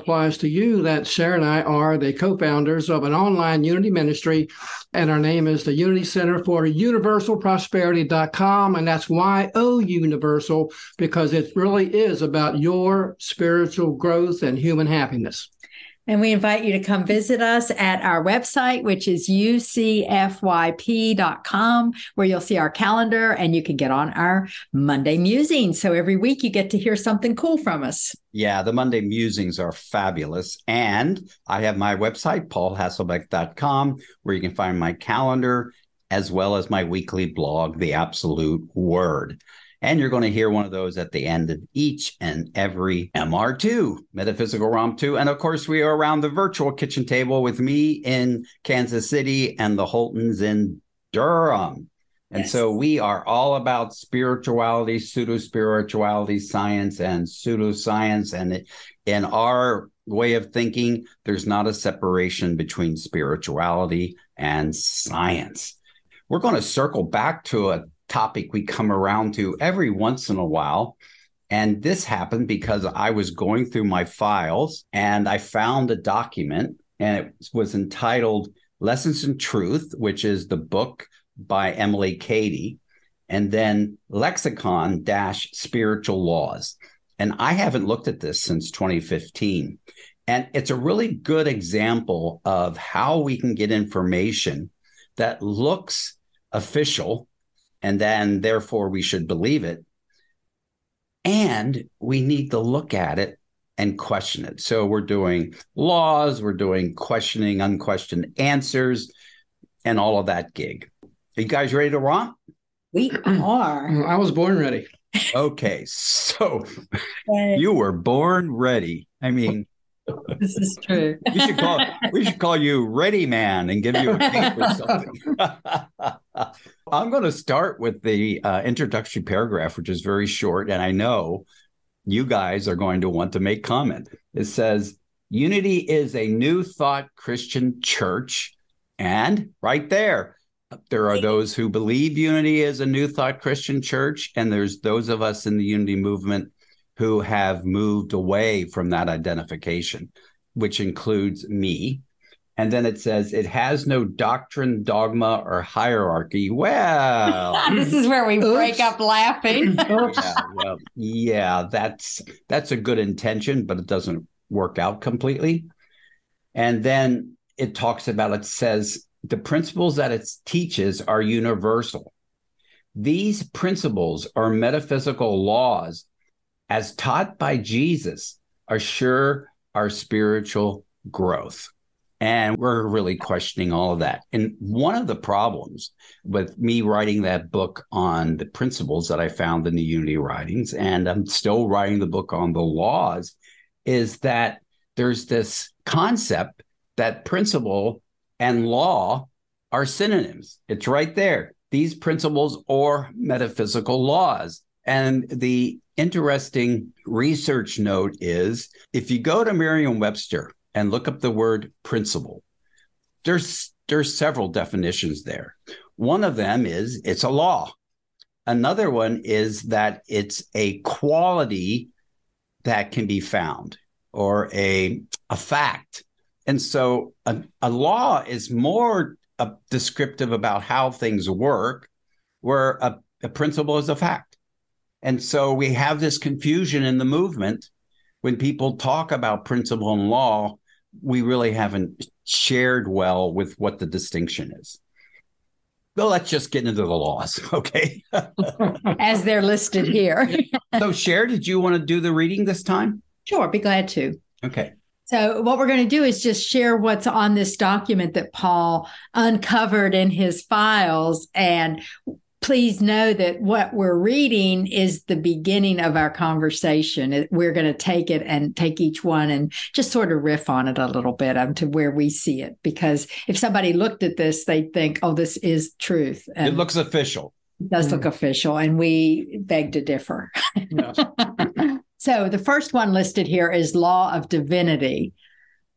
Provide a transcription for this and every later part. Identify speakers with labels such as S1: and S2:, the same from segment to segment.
S1: applies to you that Cher and I are the co founders of an online unity ministry, and our name is the Unity Center for Universal UniversalProsperity.com. And that's Y O Universal because it really is about your spiritual growth and human happiness.
S2: And we invite you to come visit us at our website, which is ucfyp.com, where you'll see our calendar and you can get on our Monday musings. So every week you get to hear something cool from us.
S3: Yeah, the Monday musings are fabulous. And I have my website, paulhasselbeck.com, where you can find my calendar as well as my weekly blog, The Absolute Word. And you're going to hear one of those at the end of each and every MR2, Metaphysical Romp 2. And of course, we are around the virtual kitchen table with me in Kansas City and the Holtons in Durham. And yes. so we are all about spirituality, pseudo spirituality, science, and pseudoscience. And in our way of thinking, there's not a separation between spirituality and science. We're going to circle back to a topic we come around to every once in a while. And this happened because I was going through my files and I found a document and it was entitled Lessons in Truth, which is the book by Emilie Cady, and then Lexicon Dash Spiritual Laws. And I haven't looked at this since 2015. And it's a really good example of how we can get information that looks official and then therefore we should believe it. And we need to look at it and question it. So we're doing laws, we're doing questioning, unquestioned answers, and all of that gig. Are you guys ready to romp?
S2: We are.
S1: I was born ready.
S3: Okay, so you were born ready. I mean,
S2: this is true.
S3: we should call we should call you Ready Man and give you a cake or something. I'm going to start with the uh, introductory paragraph, which is very short, and I know you guys are going to want to make comment. It says, "Unity is a new thought Christian church," and right there, there are those who believe unity is a new thought Christian church, and there's those of us in the unity movement who have moved away from that identification, which includes me. And then it says it has no doctrine, dogma, or hierarchy. Well,
S2: this is where we oops. break up laughing.
S3: yeah, well, yeah, that's that's a good intention, but it doesn't work out completely. And then it talks about it says the principles that it teaches are universal. These principles are metaphysical laws as taught by Jesus, assure our spiritual growth. And we're really questioning all of that. And one of the problems with me writing that book on the principles that I found in the Unity writings, and I'm still writing the book on the laws, is that there's this concept that principle and law are synonyms. It's right there. These principles or metaphysical laws. And the interesting research note is if you go to Merriam Webster and look up the word principle, there's there's several definitions there. One of them is it's a law. Another one is that it's a quality that can be found or a a fact. And so a, a law is more uh, descriptive about how things work, where a, a principle is a fact. And so we have this confusion in the movement when people talk about principle and law, we really haven't shared well with what the distinction is. So let's just get into the laws, okay?
S2: As they're listed here.
S3: so, Cher, did you want to do the reading this time?
S2: Sure, be glad to.
S3: Okay.
S2: So, what we're going to do is just share what's on this document that Paul uncovered in his files. And please know that what we're reading is the beginning of our conversation. We're going to take it and take each one and just sort of riff on it a little bit um, to where we see it. Because if somebody looked at this, they'd think, oh, this is truth.
S3: And it looks official.
S2: It does mm look official. And we beg to differ. so the first one listed here is law of divinity.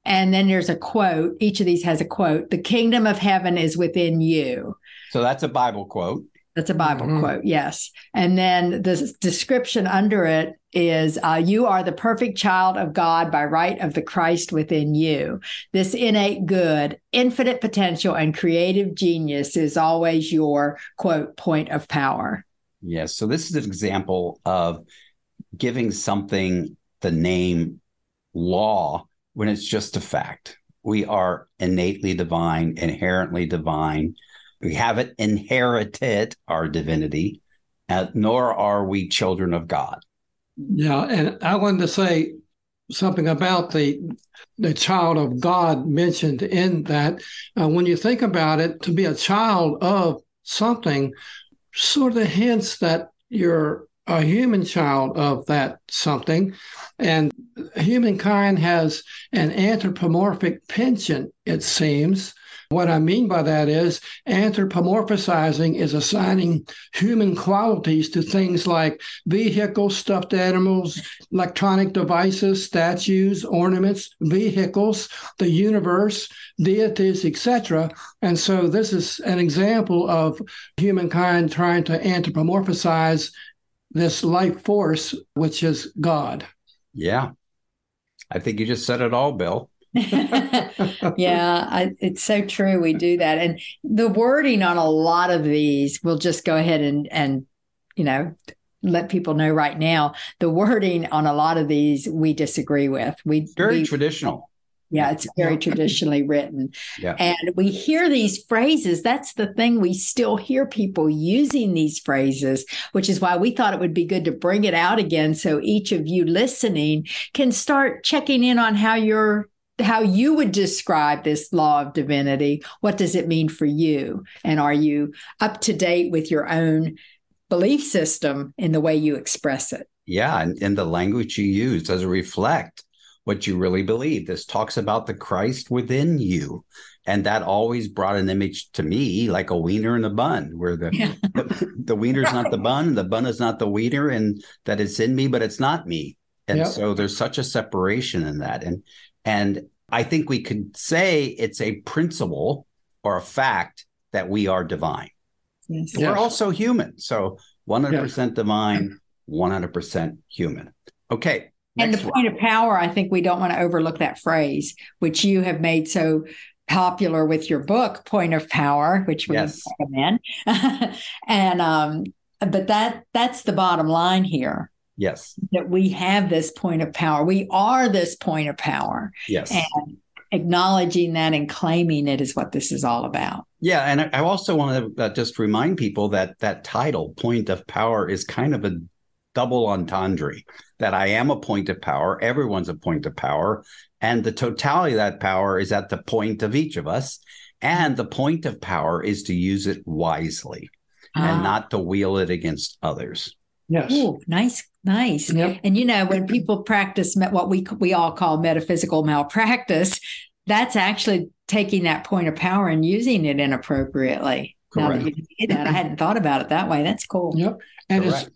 S2: And then there's a quote. Each of these has a quote. The kingdom of heaven is within you.
S3: So that's a Bible quote.
S2: That's a Bible mm-hmm. quote, yes. And then the description under it is uh, You are the perfect child of God by right of the Christ within you. This innate good, infinite potential, and creative genius is always your quote point of power.
S3: Yes. So this is an example of giving something the name law when it's just a fact. We are innately divine, inherently divine we haven't inherited our divinity, uh, nor are we children of God.
S1: Yeah, and I wanted to say something about the the child of God mentioned in that. Uh, when you think about it, to be a child of something sort of hints that you're a human child of that something. And humankind has an anthropomorphic penchant, it seems, what I mean by that is anthropomorphizing is assigning human qualities to things like vehicles, stuffed animals, electronic devices, statues, ornaments, vehicles, the universe, deities, etc. And so this is an example of humankind trying to anthropomorphize this life force, which is God.
S3: Yeah. I think you just said it all, Bil.
S2: yeah, I, it's so true. We do that, and the wording on a lot of these, we'll just go ahead and and you know let people know right now. The wording on a lot of these we disagree with. We
S3: very
S2: we,
S3: traditional.
S2: Yeah, it's very traditionally written. Yeah. And we hear these phrases. That's the thing. We still hear people using these phrases, which is why we thought it would be good to bring it out again so each of you listening can start checking in on how you're how you would describe this law of divinity. What does it mean for you? And are you up to date with your own belief system in the way you express it?
S3: Yeah. And, and the language you use, does it reflect what you really believe? This talks about the Christ within you. And that always brought an image to me like a wiener and a bun, where the, yeah. the, the wiener's right. not the bun, the bun is not the wiener, and that it's in me, but it's not me. And yep. so there's such a separation in that. And and I think we could say it's a principle or a fact that we are divine. Yes. We're yes. also human. So 100% yes. divine, 100% human. Okay.
S2: And the point one. of power, I think we don't want to overlook that phrase, which you have made so popular with your book, Point of Power, which we yes. recommend. and um, but that that's the bottom line here.
S3: Yes.
S2: That we have this point of power. We are this point of power.
S3: Yes.
S2: And acknowledging that and claiming it is what this is all about.
S3: Yeah. And I also want to uh, just remind people that that title, point of power, is kind of a double entendre that I am a point of power. Everyone's a point of power. And the totality of that power is at the point of each of us. And the point of power is to use it wisely ah. and not to wield it against others.
S2: Yes. Ooh, nice, nice. Yep. And you know, when people practice what we we all call metaphysical malpractice, that's actually taking that point of power and using it inappropriately. Correct. Now that you say that, I hadn't thought about it that way. That's cool.
S1: Yep. And as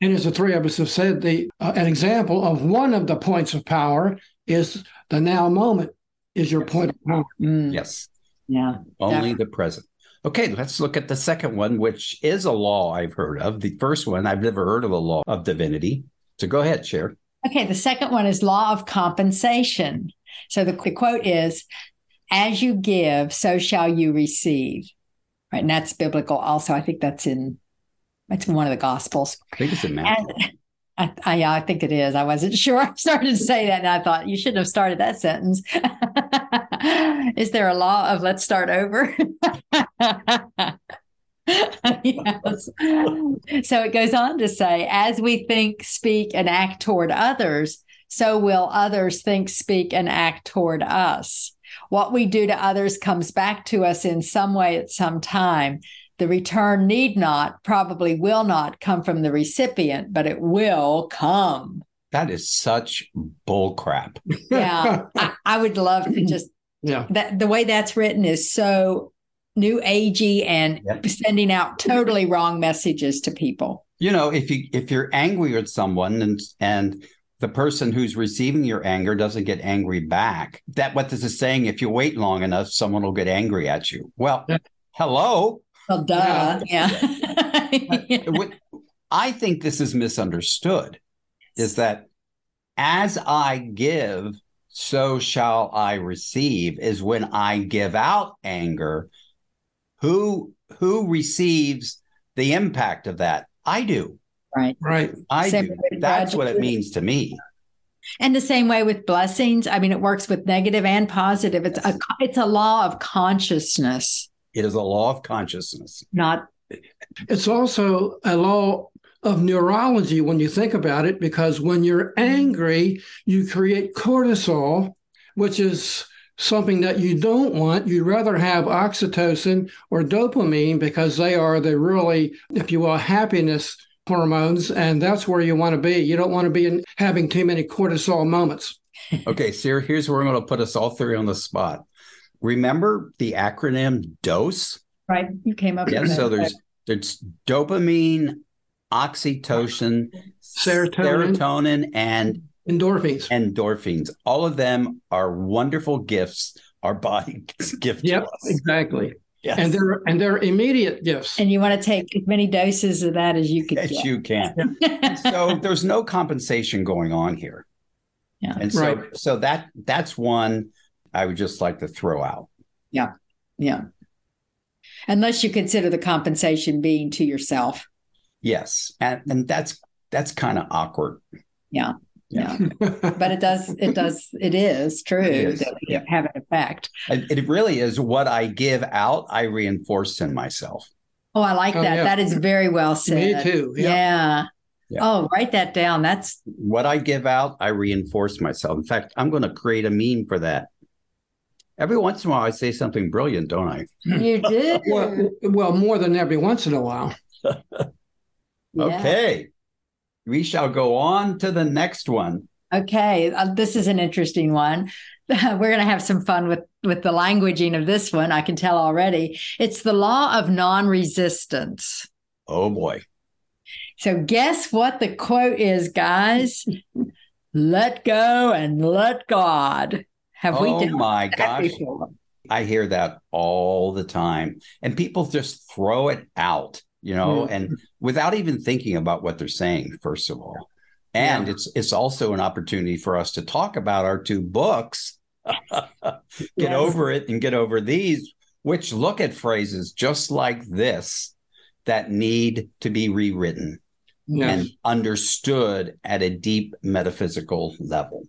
S1: and as the three of us have said, the uh, an example of one of the points of power is the now moment is your point of power.
S3: Mm. Yes.
S2: Yeah.
S3: Only definitely. the present. Okay, let's look at the second one, which is a law I've heard of. The first one, I've never heard of a law of divinity. So go ahead, Cher.
S2: Okay, the second one is law of compensation. So the, the quote is, as you give, so shall you receive. Right. And that's biblical also. I think that's in it's in one of the gospels.
S3: I think it's in Matthew.
S2: And, I, I, I, think it is. I wasn't sure. I started to say that and I thought you shouldn't have started that sentence. is there a law of let's start over? yes. So it goes on to say, as we think, speak, and act toward others, so will others think, speak, and act toward us. What we do to others comes back to us in some way at some time. The return need not, probably will not come from the recipient, but it will come.
S3: That is such bull crap.
S2: yeah. I, I, would love to just, yeah. That, the way that's written is so new agey and yep. sending out totally wrong messages to people.
S3: You know, if you if you're angry at someone and and the person who's receiving your anger doesn't get angry back, that what this is saying, if you wait long enough, someone will get angry at you. Well, yeah. hello.
S2: Well, duh. Yeah.
S3: What I think this is misunderstood is that as I give, so shall I receive is when I give out anger. Who who receives the impact of that? I do.
S2: Right.
S1: Right.
S3: I
S2: Same
S3: do.
S2: with
S3: That's what it means to me.
S2: And the same way with blessings. I mean, it works with negative and positive. It's a it's a law of consciousness,
S3: It is a law of consciousness.
S2: not
S1: It's also a law of neurology when you think about it, because when you're angry, you create cortisol, which is something that you don't want. You'd rather have oxytocin or dopamine because they are the really, if you will, happiness hormones. And that's where you want to be. You don't want to be in, having too many cortisol moments.
S3: Okay, so here's where I'm going to put us all three on the spot. Remember the acronym DOSE?
S2: right. You came up
S3: Yes.
S2: with
S3: So
S2: that.
S3: there's there's dopamine, oxytocin,
S1: Serotonin.
S3: serotonin, and
S1: Endorphins.
S3: endorphins. All of them are wonderful gifts our body gives
S1: Yep,
S3: to us.
S1: exactly.
S3: Yes.
S1: And they're and they're immediate gifts.
S2: and you want to take as many doses of that as you could
S3: yes,
S2: get.
S3: you can. so there's no compensation going on here.
S2: Yeah.
S3: And so
S1: Right.
S3: so that that's one I would just like to throw out.
S2: Yeah. Yeah. Unless you consider the compensation being to yourself.
S3: Yes. And and that's that's kind of awkward.
S2: Yeah.
S3: Yeah.
S2: But it does, it does, it is true
S3: It is,
S2: that we
S3: yeah.
S2: have an effect.
S3: It, it really is what I give out, I reinforce in myself.
S2: Oh, I like
S1: Oh,
S2: that.
S1: yeah.
S2: That is very well said.
S1: Me too. Yeah.
S2: Yeah.
S3: Yeah.
S2: Oh, write that down. That's
S3: What I give out, I reinforce myself. In fact, I'm going to create a meme for that. Every once in a while, I say something brilliant, don't I?
S2: you do.
S1: Well, well, more than every once in a while.
S2: Yeah.
S3: Okay. We shall go on to the next one.
S2: Okay, uh, this is an interesting one. We're going to have some fun with with the languaging of this one. I can tell already. It's the law of non-resistance.
S3: Oh boy.
S2: So guess what the quote is, guys? let go and let God. Have we
S3: oh
S2: done
S3: my
S2: that
S3: gosh.
S2: before?
S3: I hear that all the time. And people just throw it out, you know,
S1: Mm.
S3: and without even thinking about what they're saying, first of all. And
S1: Yeah.
S3: it's it's also an opportunity for us to talk about our two books. get
S2: Yes.
S3: over it and get over these, which look at phrases just like this that need to be rewritten
S1: Yes.
S3: and understood at a deep metaphysical level.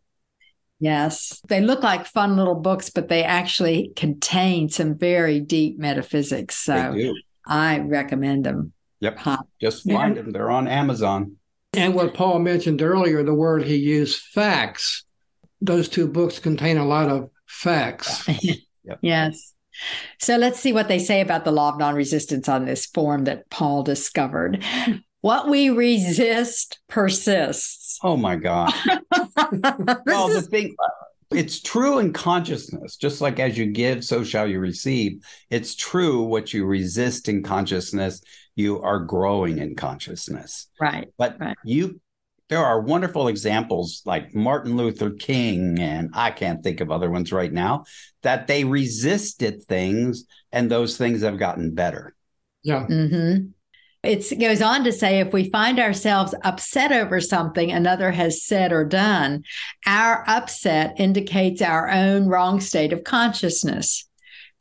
S2: Yes. They look like fun little books, but they actually contain some very deep metaphysics. So
S3: they do.
S2: I recommend them.
S3: Yep.
S2: Huh.
S3: Just find them. They're on Amazon.
S1: And what Paul mentioned earlier, the word he used, facts. Those two books contain a lot of facts.
S2: Yes. So let's see what they say about the law of non resistance on this form that Paul discovered. What we resist persists.
S3: Oh my God.
S2: This
S3: well, the
S2: is-
S3: thing, it's true in consciousness, just like as you give, so shall you receive. It's true what you resist in consciousness, you are growing in consciousness.
S2: right.
S3: But
S2: Right.
S3: you, there are wonderful examples like Martin Luther King, and I can't think of other ones right now, that they resisted things and those things have gotten better.
S1: Yeah.
S2: hmm It's, it goes on to say if we find ourselves upset over something another has said or done, our upset indicates our own wrong state of consciousness.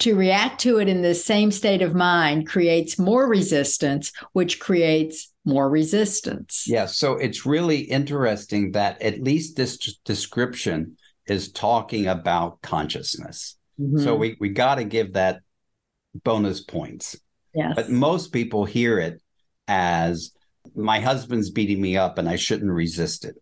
S2: To react to it in the same state of mind creates more resistance, which creates more resistance.
S3: Yeah. So it's really interesting that at least this description is talking about consciousness.
S2: Mhm.
S3: So we, we got to give that bonus points.
S2: yes.
S3: But most people hear it as my husband's beating me up and I shouldn't resist it.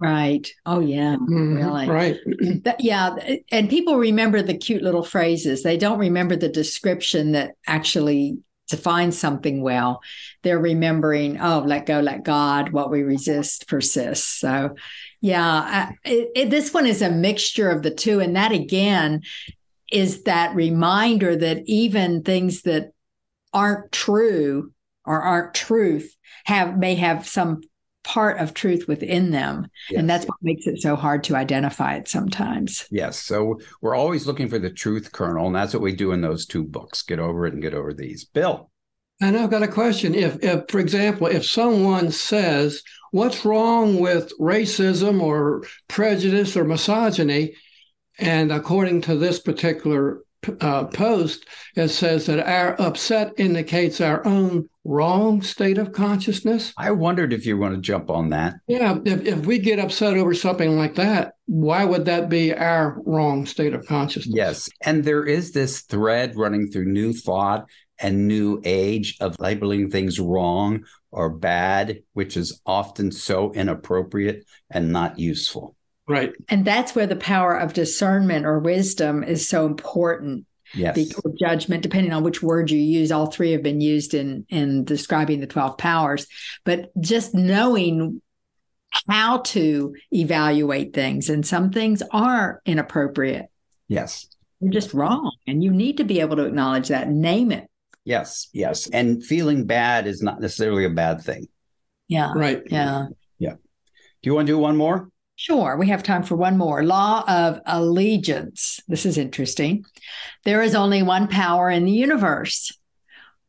S2: right. Oh, yeah.
S1: Mhm.
S2: Really?
S1: Right.
S2: That- yeah. And people remember the cute little phrases. They don't remember the description that actually defines something well. They're remembering, oh, let go, let God, what we resist persists. So, yeah, I, it, it, this one is a mixture of the two. And that again is that reminder that even things that aren't true or aren't truth have may have some part of truth within them. And that's what makes it so hard to identify it sometimes.
S3: Yes. So we're always looking for the truth kernel, and that's what we do in those two books. Get over it and get over these. Bil.
S1: And I've got a question. If, if, for example, if someone says, What's wrong with racism or prejudice or misogyny? And according to this particular uh, post, it says that our upset indicates our own wrong state of consciousness.
S3: I wondered if you want to jump on that.
S1: Yeah, if, if we get upset over something like that, why would that be our wrong state of consciousness?
S3: Yes. And there is this thread running through New Thought and New Age of labeling things wrong or bad, which is often so inappropriate and not useful.
S1: Right.
S2: And that's where the power of discernment or wisdom is so important.
S3: Yes.
S2: Judgment, depending on which word you use, all three have been used in in describing the 12 powers. But just knowing how to evaluate things, and some things are inappropriate.
S3: Yes.
S2: You're just wrong. And you need to be able to acknowledge that, name it.
S3: Yes, yes. And feeling bad is not necessarily a bad thing.
S2: Yeah.
S1: Right.
S2: Yeah.
S3: Yeah. Do you want to do one more?
S2: Sure, we have time for one more. Law of allegiance. This is interesting. There is only one power in the universe.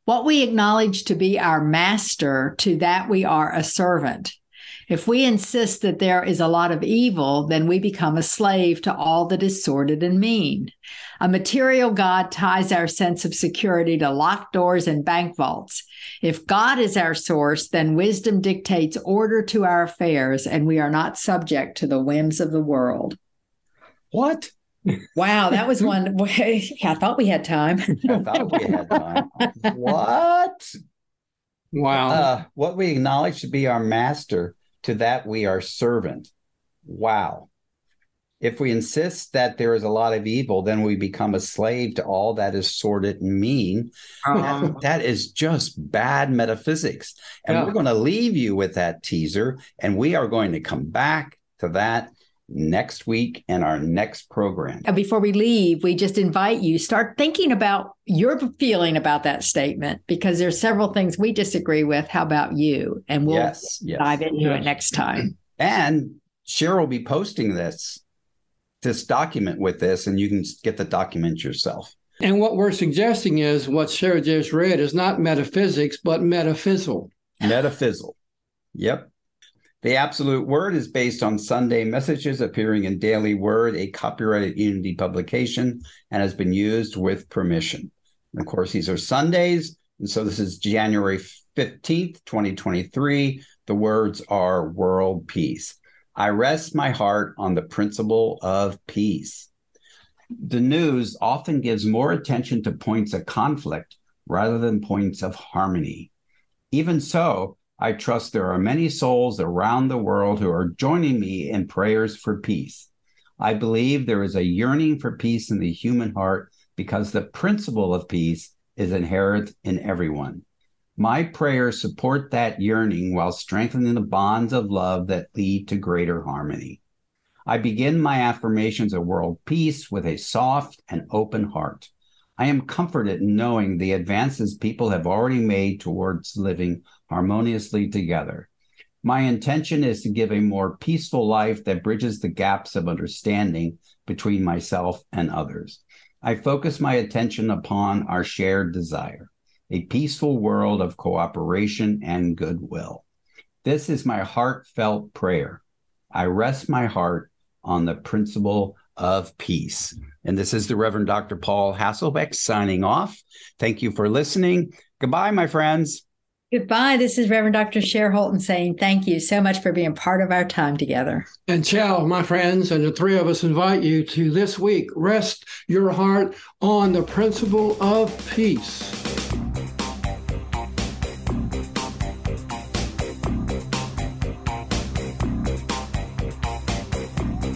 S2: What we acknowledge to be our master, to that we are a servant. If we insist that there is a lot of evil, then we become a slave to all that is sordid and mean. A material God ties our sense of security to locked doors and bank vaults. If God is our source, then wisdom dictates order to our affairs, and we are not subject to the whims of the world.
S3: What?
S2: Wow, that was one. I thought we had time.
S3: I thought we had time. what?
S1: Wow.
S3: Uh, what we acknowledge to be our master to that we are servant. Wow. If we insist that there is a lot of evil, then we become a slave to all that is sordid and mean.
S1: Uh-huh.
S3: That, that is just bad metaphysics. And
S1: Yeah.
S3: we're going to leave you with that teaser, and we are going to come back to that next week in our next program.
S2: And before we leave, we just invite you start thinking about your feeling about that statement because there's several things we disagree with. How about you? And we'll
S3: yes, yes.
S2: dive into
S1: Yes.
S2: it next time.
S3: And Cheryl will be posting this this document with this, and you can get the document yourself.
S1: And what we're suggesting is what Cher just read is not metaphysics, but metaphysical.
S3: Metaphysical. Yep. The Absolute Word is based on Sunday messages appearing in Daily Word, a copyrighted Unity publication, and has been used with permission. And of course, these are Sundays. And so this is January 15th, 2023. The words are world peace. I rest my heart on the principle of peace. The news often gives more attention to points of conflict rather than points of harmony. Even so, I trust there are many souls around the world who are joining me in prayers for peace. I believe there is a yearning for peace in the human heart because the principle of peace is inherent in everyone. My prayers support that yearning while strengthening the bonds of love that lead to greater harmony. I begin my affirmations of world peace with a soft and open heart. I am comforted in knowing the advances people have already made towards living harmoniously together. My intention is to give a more peaceful life that bridges the gaps of understanding between myself and others. I focus my attention upon our shared desire, a peaceful world of cooperation and goodwill. This is my heartfelt prayer. I rest my heart on the principle of peace. And this is the Reverend Dr. Paul Hasselbeck signing off. Thank you for listening. Goodbye, my friends.
S2: Goodbye. This is Reverend Dr. Cher Holton saying thank you so much for being part of our time together.
S1: And ciao, my friends. And the three of us invite you to this week rest your heart on the principle of peace.